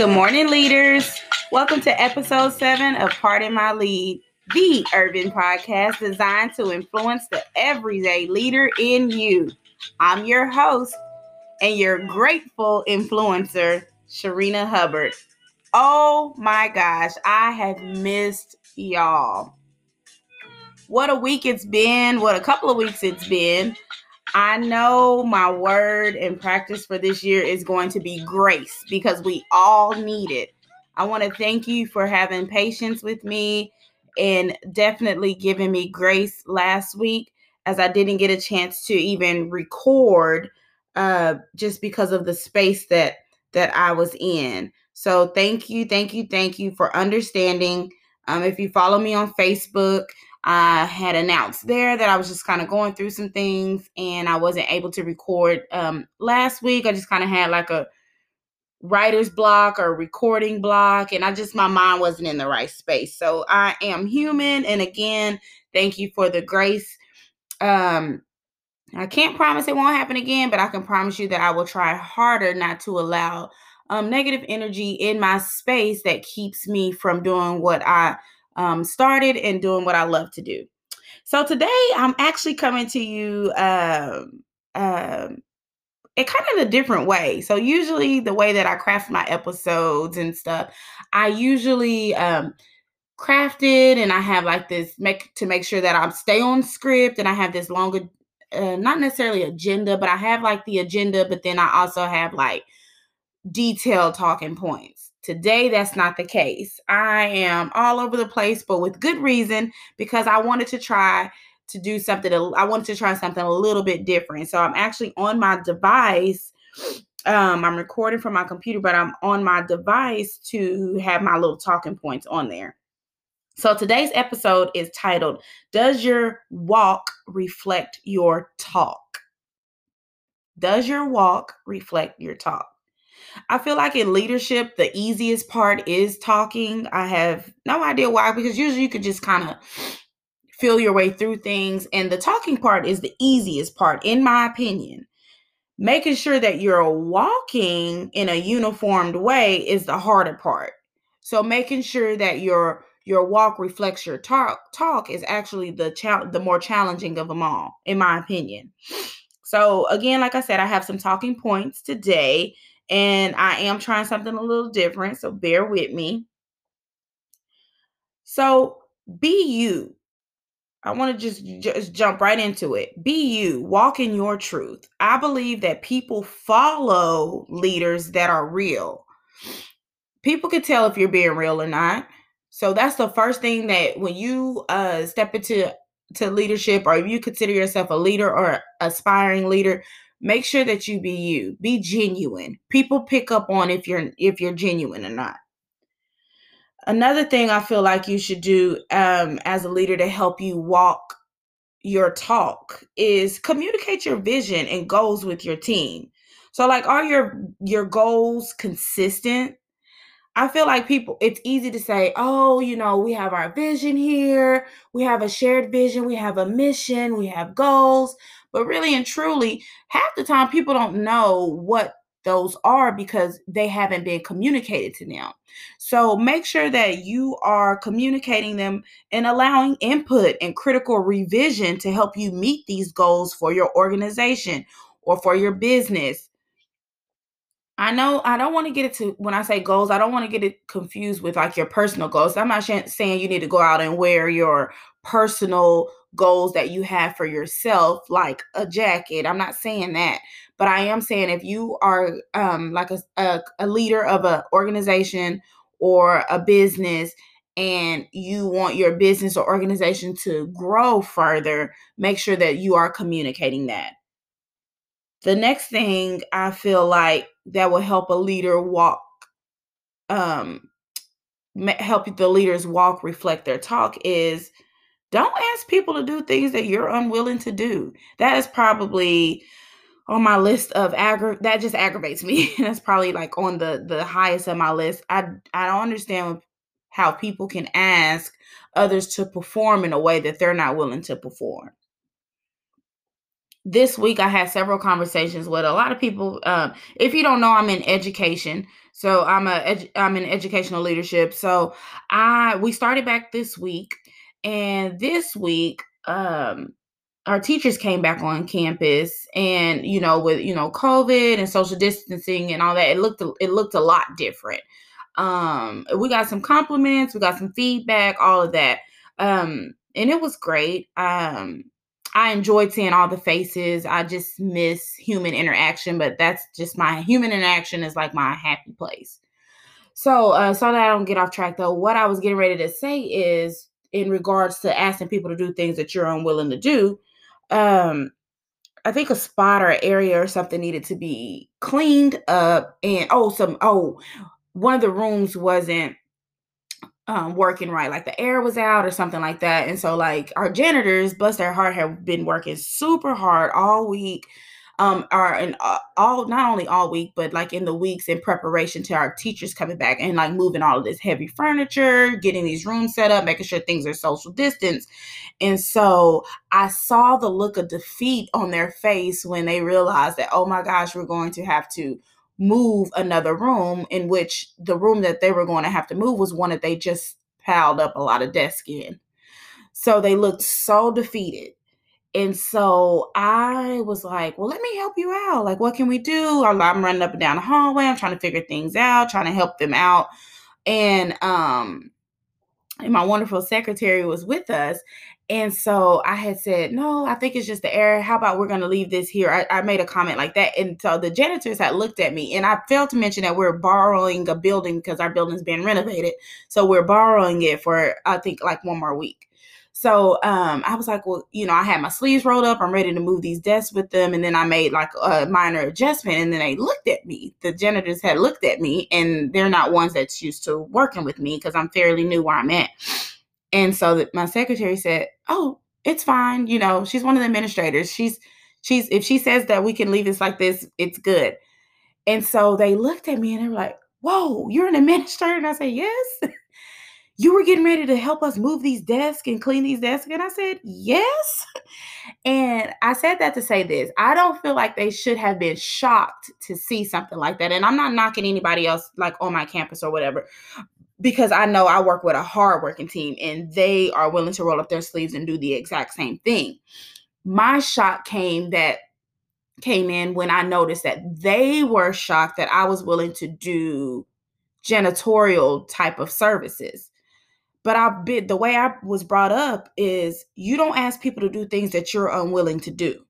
Good morning, leaders. Welcome to episode seven of Pardon My Lead, the urban podcast designed to influence the everyday leader in you. I'm your host and your grateful influencer, Sharina Hubbard. Oh my gosh, I have missed y'all. What a week it's been, what a couple of weeks it's been. I know my word and practice for this year is going to be grace because we all need it. I want to thank you for having patience with me and definitely giving me grace last week as I didn't get a chance to even record uh just because of the space that that I was in. So thank you, thank you, thank you for understanding. Um if you follow me on Facebook, I had announced there that I was just kind of going through some things and I wasn't able to record um, last week. I just kind of had like a writer's block or recording block, and I just, my mind wasn't in the right space. So I am human. And again, thank you for the grace. Um, I can't promise it won't happen again, but I can promise you that I will try harder not to allow um, negative energy in my space that keeps me from doing what I um, started and doing what I love to do. So today I'm actually coming to you um, um, in kind of a different way. So usually the way that I craft my episodes and stuff, I usually um, craft it and I have like this make to make sure that I'm stay on script and I have this longer, uh, not necessarily agenda, but I have like the agenda, but then I also have like detailed talking points. Today, that's not the case. I am all over the place, but with good reason because I wanted to try to do something. I wanted to try something a little bit different. So I'm actually on my device. Um, I'm recording from my computer, but I'm on my device to have my little talking points on there. So today's episode is titled Does Your Walk Reflect Your Talk? Does your walk reflect your talk? I feel like in leadership, the easiest part is talking. I have no idea why, because usually you could just kind of feel your way through things. And the talking part is the easiest part, in my opinion. Making sure that you're walking in a uniformed way is the harder part. So making sure that your your walk reflects your talk talk is actually the cha- the more challenging of them all, in my opinion. So again, like I said, I have some talking points today and I am trying something a little different, so bear with me. So, be you. I want to just just jump right into it. Be you, walk in your truth. I believe that people follow leaders that are real. People can tell if you're being real or not. So that's the first thing that when you uh step into to leadership or if you consider yourself a leader or aspiring leader, make sure that you be you. Be genuine. People pick up on if you're if you're genuine or not. Another thing i feel like you should do um, as a leader to help you walk your talk is communicate your vision and goals with your team. So like are your your goals consistent I feel like people, it's easy to say, oh, you know, we have our vision here, we have a shared vision, we have a mission, we have goals. But really and truly, half the time people don't know what those are because they haven't been communicated to them. So make sure that you are communicating them and allowing input and critical revision to help you meet these goals for your organization or for your business. I know I don't want to get it to when I say goals, I don't want to get it confused with like your personal goals. I'm not saying you need to go out and wear your personal goals that you have for yourself like a jacket i'm not saying that but i am saying if you are um like a, a, a leader of an organization or a business and you want your business or organization to grow further make sure that you are communicating that the next thing i feel like that will help a leader walk um help the leaders walk reflect their talk is don't ask people to do things that you're unwilling to do. That is probably on my list of aggra- that just aggravates me. That's probably like on the the highest of my list. I I don't understand how people can ask others to perform in a way that they're not willing to perform. This week I had several conversations with a lot of people. Um, if you don't know, I'm in education, so I'm a edu- I'm in educational leadership. So I we started back this week, and this week um, our teachers came back on campus, and you know with you know COVID and social distancing and all that, it looked it looked a lot different. Um, we got some compliments, we got some feedback, all of that. Um, and it was great. Um, I enjoyed seeing all the faces. I just miss human interaction, but that's just my human interaction is like my happy place. So, uh, so that I don't get off track though, what I was getting ready to say is in regards to asking people to do things that you're unwilling to do. Um, I think a spot or area or something needed to be cleaned up, and oh, some oh, one of the rooms wasn't um, working right. Like the air was out or something like that. And so like our janitors, bless their heart, have been working super hard all week. Um, are in uh, all not only all week, but like in the weeks in preparation to our teachers coming back and like moving all of this heavy furniture, getting these rooms set up, making sure things are social distance. And so I saw the look of defeat on their face when they realized that, oh my gosh, we're going to have to move another room in which the room that they were going to have to move was one that they just piled up a lot of desk in. So they looked so defeated. And so I was like, well, let me help you out. Like, what can we do? I'm running up and down the hallway. I'm trying to figure things out, trying to help them out. And um, and my wonderful secretary was with us. And so I had said, no, I think it's just the air. How about we're going to leave this here? I, I, made a comment like that. And so the janitors had looked at me. And I failed to mention that we're borrowing a building because our building's being renovated. So we're borrowing it for, I think, like one more week. So um, I was like, well, you know, I had my sleeves rolled up. I'm ready to move these desks with them. And then I made like a minor adjustment. And then they looked at me. The janitors had looked at me, and they're not ones that's used to working with me because I'm fairly new where I'm at. And so my secretary said, "Oh, it's fine. You know, she's one of the administrators. She's she's if she says that we can leave this like this, it's good." And so they looked at me and they were like, "Whoa, you're an administrator?" And I said, "Yes." you were getting ready to help us move these desks and clean these desks. And I said, Yes. And I said that to say this I don't feel like they should have been shocked to see something like that. And I'm not knocking anybody else like on my campus or whatever because I know I work with a hardworking team and they are willing to roll up their sleeves and do the exact same thing. My shock came that came in when I noticed that they were shocked that I was willing to do janitorial type of services. But I bit the way I was brought up is you don't ask people to do things that you're unwilling to do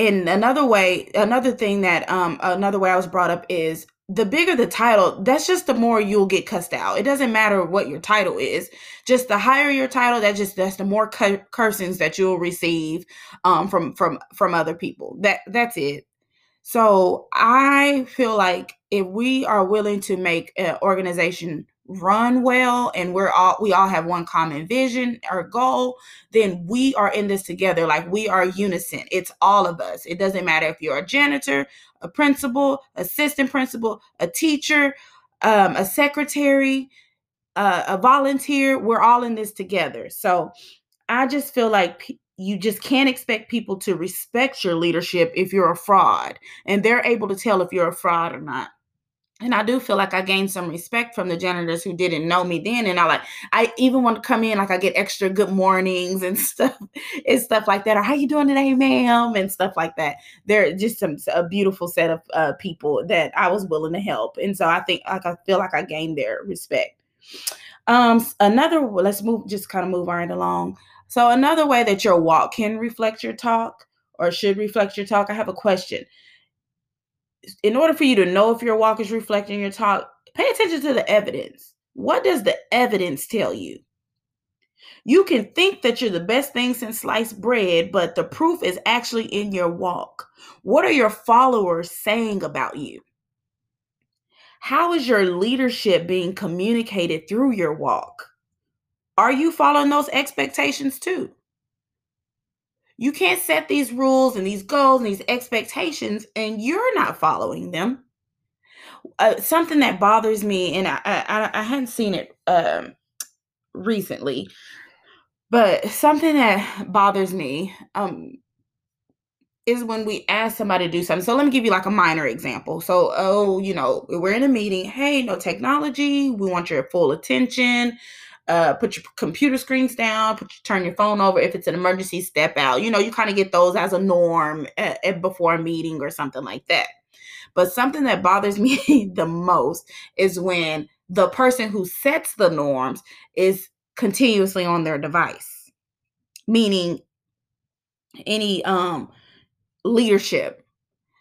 and another way another thing that um another way i was brought up is the bigger the title, that's just the more you'll get cussed out. It doesn't matter what your title is. Just the higher your title, that just that's the more cu- cursings that you'll receive um, from from from other people. That that's it. So I feel like if we are willing to make an organization run well and we're all we all have one common vision or goal then we are in this together like we are unison. It's all of us. It doesn't matter if you're a janitor a principal assistant principal a teacher um, a secretary uh, a volunteer we're all in this together. So i just feel like you just can't expect people to respect your leadership if you're a fraud and they're able to tell if you're a fraud or not and I do feel like I gained some respect from the janitors who didn't know me then. And I like, I even want to come in, like I get extra good mornings and stuff and stuff like that. Or how you doing today, ma'am? And stuff like that. They're just some a beautiful set of uh, people that I was willing to help. And so I think like I feel like I gained their respect. Um, another let's move just kind of move right along. So another way that your walk can reflect your talk or should reflect your talk. I have a question in order for you to know if your walk is reflecting your talk, pay attention to the evidence. What does the evidence tell you? You can think that you're the best thing since sliced bread, but the proof is actually in your walk. What are your followers saying about you? How is your leadership being communicated through your walk? Are you following those expectations too? You can't set these rules and these goals and these expectations and you're not following them. Uh, something that bothers me, and I, I, I hadn't seen it um, recently, but something that bothers me um, is when we ask somebody to do something. So let me give you like a minor example. So, oh, you know, we're in a meeting. Hey, no technology. We want your full attention. Uh, put your computer screens down. Put your, turn your phone over. If it's an emergency, step out. You know, you kind of get those as a norm at, at before a meeting or something like that. But something that bothers me the most is when the person who sets the norms is continuously on their device, meaning any um leadership.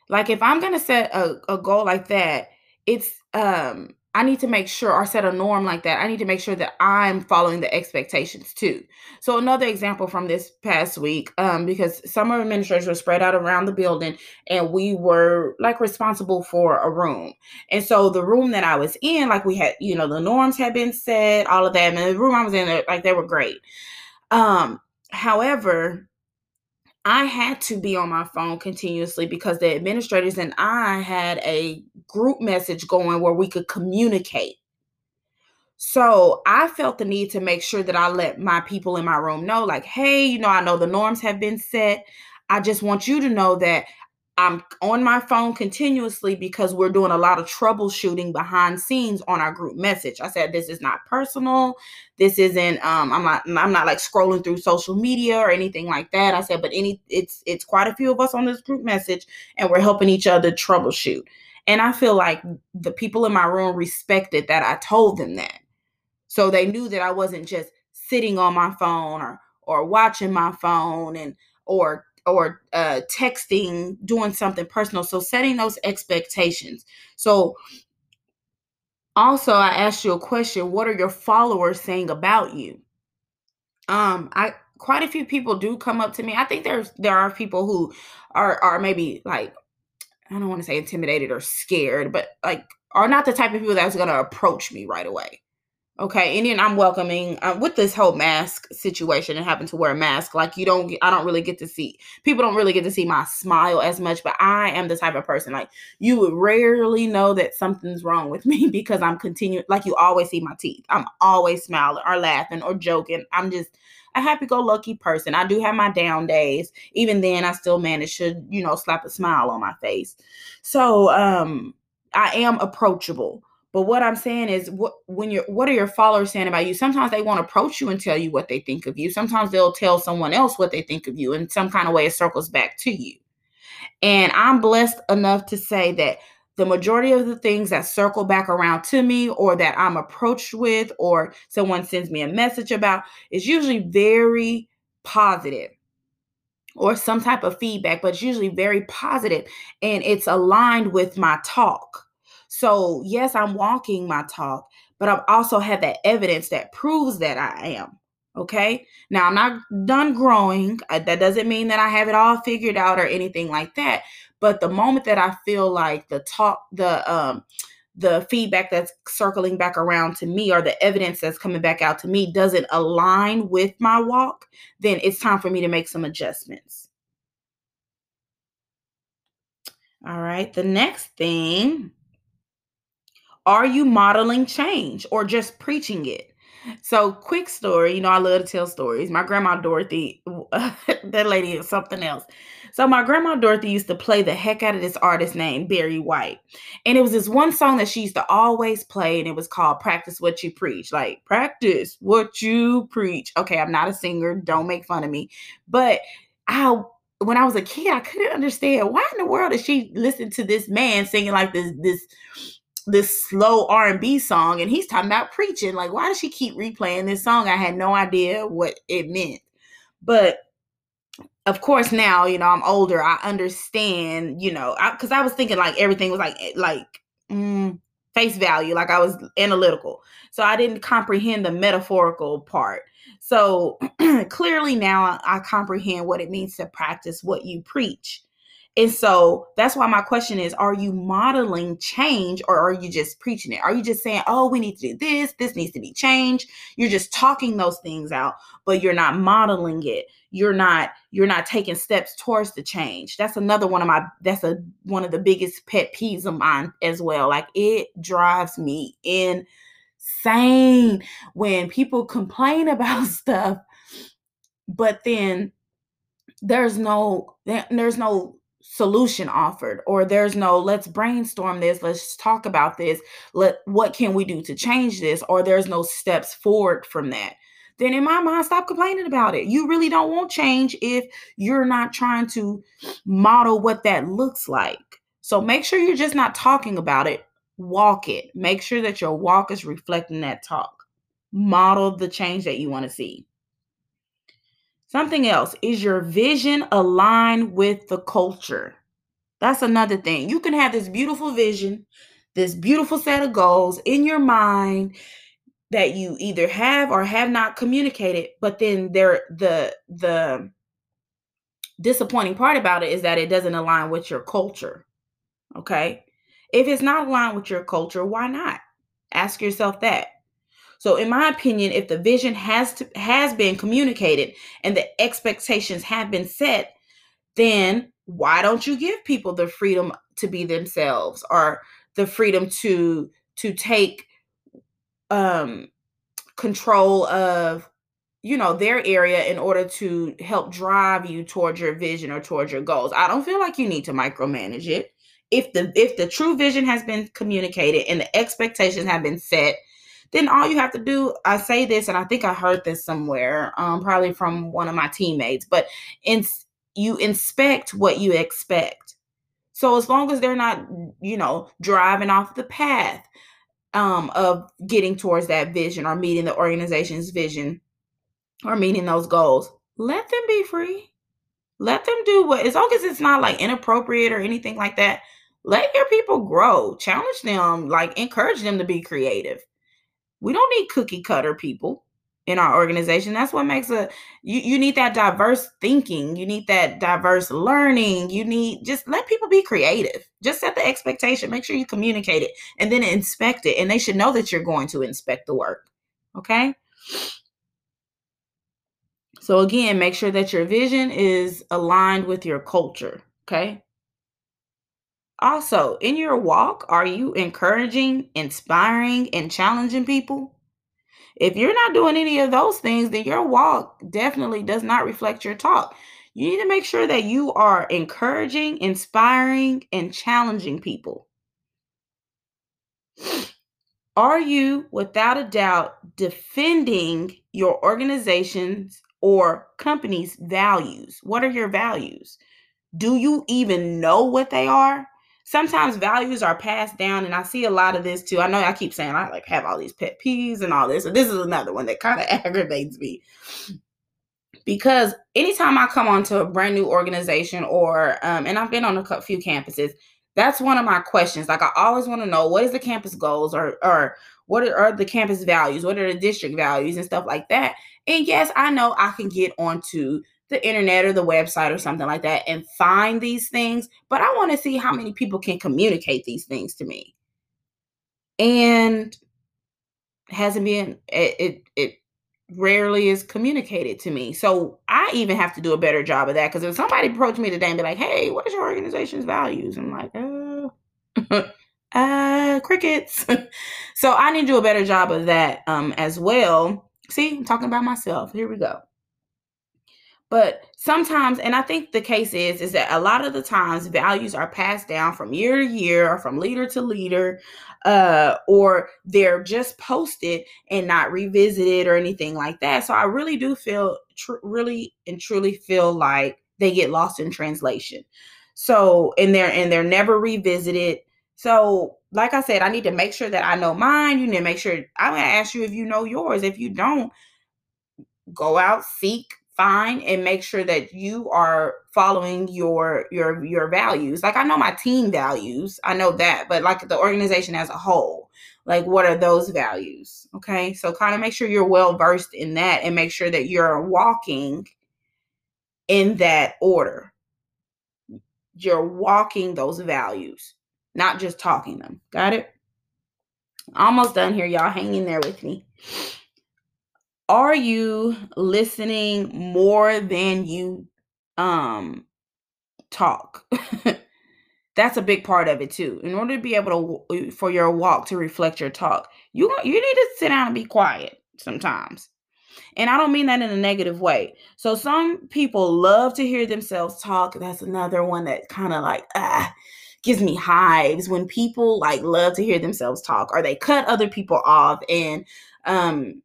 Like if I'm gonna set a, a goal like that, it's um I need to make sure or set a norm like that. I need to make sure that I'm following the expectations too. So another example from this past week, um, because summer administrators were spread out around the building and we were like responsible for a room. And so the room that I was in, like we had, you know, the norms had been set, all of that. And the room I was in, like they were great. Um, however, I had to be on my phone continuously because the administrators and I had a group message going where we could communicate. So I felt the need to make sure that I let my people in my room know, like, hey, you know, I know the norms have been set. I just want you to know that I'm on my phone continuously because we're doing a lot of troubleshooting behind scenes on our group message. I said this is not personal. This isn't um I'm not I'm not like scrolling through social media or anything like that. I said but any it's it's quite a few of us on this group message and we're helping each other troubleshoot. And I feel like the people in my room respected that I told them that. So they knew that I wasn't just sitting on my phone or or watching my phone and or or uh, texting, doing something personal. So setting those expectations. So also I asked you a question, what are your followers saying about you? Um, I quite a few people do come up to me. I think there's there are people who are are maybe like I don't want to say intimidated or scared, but like are not the type of people that's going to approach me right away. Okay, and then I'm welcoming uh, with this whole mask situation and having to wear a mask. Like you don't, I don't really get to see people don't really get to see my smile as much. But I am the type of person like you would rarely know that something's wrong with me because I'm continuing. Like you always see my teeth. I'm always smiling or laughing or joking. I'm just a happy-go-lucky person. I do have my down days. Even then, I still manage to you know slap a smile on my face. So um, I am approachable but what I'm saying is, what when you're, what are your followers saying about you? Sometimes they won't approach you and tell you what they think of you. Sometimes they'll tell someone else what they think of you. In some kind of way, it circles back to you. And I'm blessed enough to say that the majority of the things that circle back around to me, or that I'm approached with, or someone sends me a message about, is usually very positive or some type of feedback, but it's usually very positive and it's aligned with my talk so, yes, I'm walking my talk, but I've also had that evidence that proves that I am. Okay. Now, I'm not done growing. Uh, that doesn't mean that I have it all figured out or anything like that. But the moment that I feel like the talk, the, um, the feedback that's circling back around to me or the evidence that's coming back out to me doesn't align with my walk, then it's time for me to make some adjustments. All right. The next thing are you modeling change or just preaching it? So, quick story. You know, I love to tell stories. My grandma Dorothy, that lady is something else. So, my grandma Dorothy used to play the heck out of this artist named Barry White. And it was this one song that she used to always play, and it was called Practice What You Preach. Like, practice what you preach. Okay, I'm not a singer. Don't make fun of me. But I when I was a kid, I couldn't understand why in the world did she listen to this man singing like this this this slow R&B song and he's talking about preaching. Like, why does she keep replaying this song? I had no idea what it meant. But of course now, you know, I'm older. I understand, you know, because I, was thinking like everything was like eh, like mm, face value, like I was analytical. So I didn't comprehend the metaphorical part. So clearly now I comprehend what it means to practice what you preach. And so that's why my question is Are you modeling change or are you just preaching it? Are you just saying, Oh, we need to do this, this needs to be changed? You're just talking those things out, but you're not modeling it. You're not you're not taking steps towards the change. That's another one of my that's a one of the biggest pet peeves of mine as well. Like it drives me insane when people complain about stuff, but then there's no there's no solution offered or there's no let's brainstorm this let's talk about this let what can we do to change this? or there's no steps forward from that. Then in my mind stop complaining about it. You really don't want change if you're not trying to model what that looks like. So make sure you're just not talking about it. Walk it. Make sure that your walk is reflecting that talk. Model the change that you want to see Something else is your vision aligned with the culture? That's another thing. You can have this beautiful vision, this beautiful set of goals in your mind that you either have or have not communicated, but then there the the disappointing part about it is that it doesn't align with your culture. Okay? If it's not aligned with your culture, why not? Ask yourself that. So in my opinion, if the vision has to has been communicated and the expectations have been set, then why don't you give people the freedom to be themselves or the freedom to to take um control of you know their area in order to help drive you towards your vision or towards your goals. I don't feel like you need to micromanage it. If the if the true vision has been communicated and the expectations have been set, then all you have to do, I say this, and I think I heard this somewhere, um, probably from one of my teammates, but you inspect what you expect. So as long as they're not, you know, driving off the path um, of getting towards that vision or meeting the organization's vision or meeting those goals, let them be free. Let them do what, as long as it's not like inappropriate or anything like that. Let your people grow, challenge them, like encourage them to be creative. We don't need cookie cutter people in our organization. That's what makes a you, you need that diverse thinking. You need that diverse learning. You need just let people be creative. Just set the expectation. Make sure you communicate it and then inspect it. And they should know that you're going to inspect the work. Okay. So again, make sure that your vision is aligned with your culture. Okay. Also, in your walk, are you encouraging, inspiring, and challenging people? If you're not doing any of those things, then your walk definitely does not reflect your talk. You need to make sure that you are encouraging, inspiring, and challenging people. Are you, without a doubt, defending your organization's or company's values? What are your values? Do you even know what they are? Sometimes values are passed down and i see a lot of this too. I know i keep saying i like have all these pet peeves and all this and this is another one that kind of aggravates me. Because anytime i come onto a brand new organization or um, and i've been on a few campuses that's one of my questions. Like i always want to know what is the campus goals or or what are the campus values? What are the district values? and stuff like that. And yes i know i can get onto the internet or the website or something like that and find these things, but I want to see how many people can communicate these things to me. And hasn't been it, it it rarely is communicated to me. So I even have to do a better job of that because if somebody approached me today and be like, "Hey, what is your organization's values?" I'm like, "Uh, uh, crickets." so I need to do a better job of that um as well. See, I'm talking about myself. Here we go. But sometimes, and I think the case is, is that a lot of the times values are passed down from year to year or from leader to leader, uh, or they're just posted and not revisited or anything like that. So I really do feel, tr- really and truly feel like they get lost in translation. So, and they're, and they're never revisited. So, like I said, I need to make sure that I know mine. You need to make sure I'm going to ask you if you know yours. If you don't, go out, seek fine and make sure that you are following your your your values. Like i know my team values i know that but like the organization as a whole like what are those values? Okay so kind of make sure you're well versed in that and make sure that you're walking in that order. You're walking those values not just talking them. Got it? Almost done here y'all. Hang in there with me are you listening more than you um talk that's a big part of it too in order to be able to uh, for your walk to reflect your talk you you need to sit down and be quiet sometimes And I don't mean that in a negative way. So some people love to hear themselves talk. That's another one that kind of like ah gives me hives when people like love to hear themselves talk or they cut other people off and um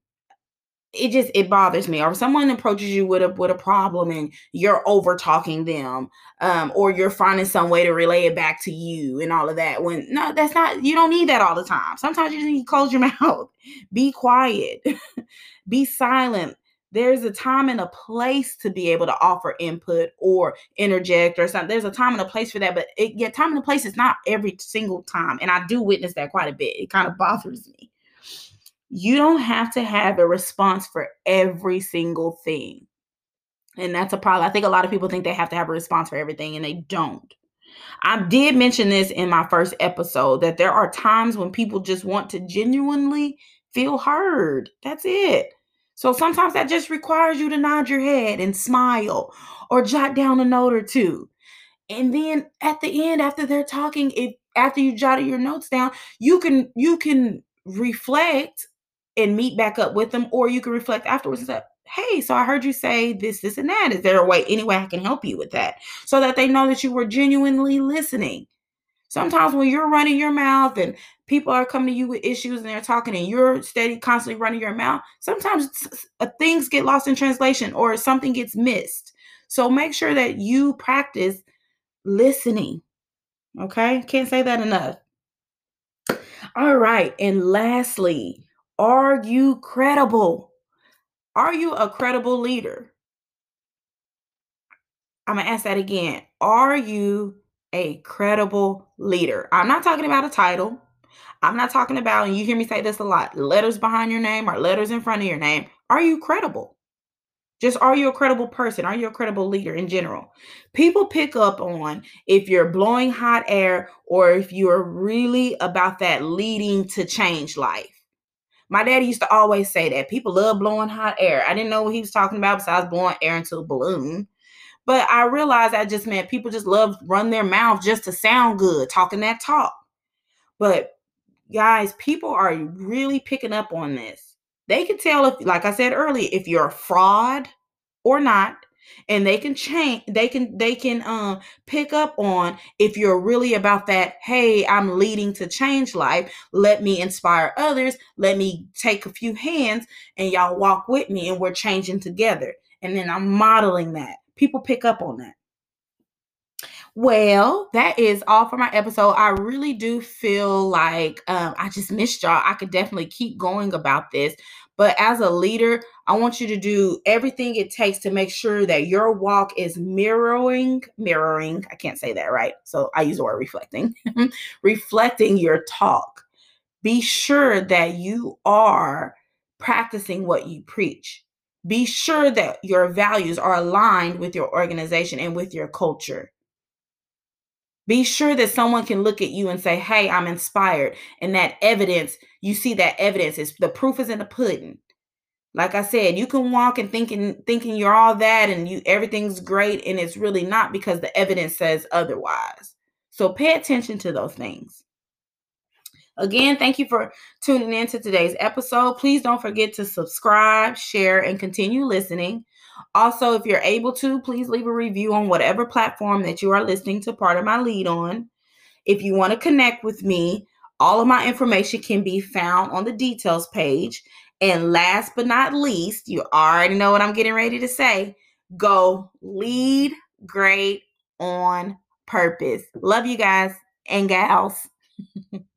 it just it bothers me or someone approaches you with a with a problem and you're over talking them um or you're finding some way to relay it back to you and all of that when no that's not you don't need that all the time sometimes you just need to close your mouth be quiet be silent there's a time and a place to be able to offer input or interject or something. There's a time and a place for that, but it, yeah, time and a place is not every single time. And I do witness that quite a bit. It kind of bothers me you don't have to have a response for every single thing. And that's a problem. I think a lot of people think they have to have a response for everything, and they don't. I did mention this in my first episode that there are times when people just want to genuinely feel heard. That's it. So sometimes that just requires you to nod your head and smile or jot down a note or two. And then at the end, after they're talking, if after you jotted your notes down, you can you can reflect and meet back up with them, or you can reflect afterwards and say, Hey, so I heard you say this, this, and that. Is there a way, any way I can help you with that? So that they know that you were genuinely listening. Sometimes when you're running your mouth and people are coming to you with issues and they're talking and you're steady, constantly running your mouth, sometimes uh, things get lost in translation or something gets missed. So make sure that you practice listening. Okay, can't say that enough. All right, and lastly, are you credible? Are you a credible leader? I'm going to ask that again. Are you a credible leader? I'm not talking about a title. I'm not talking about, and you hear me say this a lot letters behind your name or letters in front of your name. Are you credible? Just are you a credible person? Are you a credible leader in general? People pick up on if you're blowing hot air or if you're really about that leading to change life. My daddy used to always say that people love blowing hot air. I didn't know what he was talking about besides blowing air into a balloon. But I realized I just meant people just love run their mouth just to sound good, talking that talk. But guys, people are really picking up on this. They can tell if, like I said earlier, if you're a fraud or not and they can change they can they can um pick up on if you're really about that hey i'm leading to change life let me inspire others let me take a few hands and y'all walk with me and we're changing together and then i'm modeling that people pick up on that well, that is all for my episode. I really do feel like um, I just missed y'all. I could definitely keep going about this. But as a leader, I want you to do everything it takes to make sure that your walk is mirroring, mirroring, I can't say that right. So I use the word reflecting, reflecting your talk. Be sure that you are practicing what you preach. Be sure that your values are aligned with your organization and with your culture. Be sure that someone can look at you and say, Hey, I'm inspired. And that evidence, you see that evidence is the proof is in the pudding. Like I said, you can walk and thinking thinking you're all that and you everything's great and it's really not because the evidence says otherwise. So pay attention to those things. Again, thank you for tuning in to today's episode. Please don't forget to subscribe, share, and continue listening. Also, if you're able to, please leave a review on whatever platform that you are listening to Pardon My Lead on. If you want to connect with me, all of my information can be found on the details page. And last but not least, you already know what I'm getting ready to say go lead great on purpose. Love you guys and gals.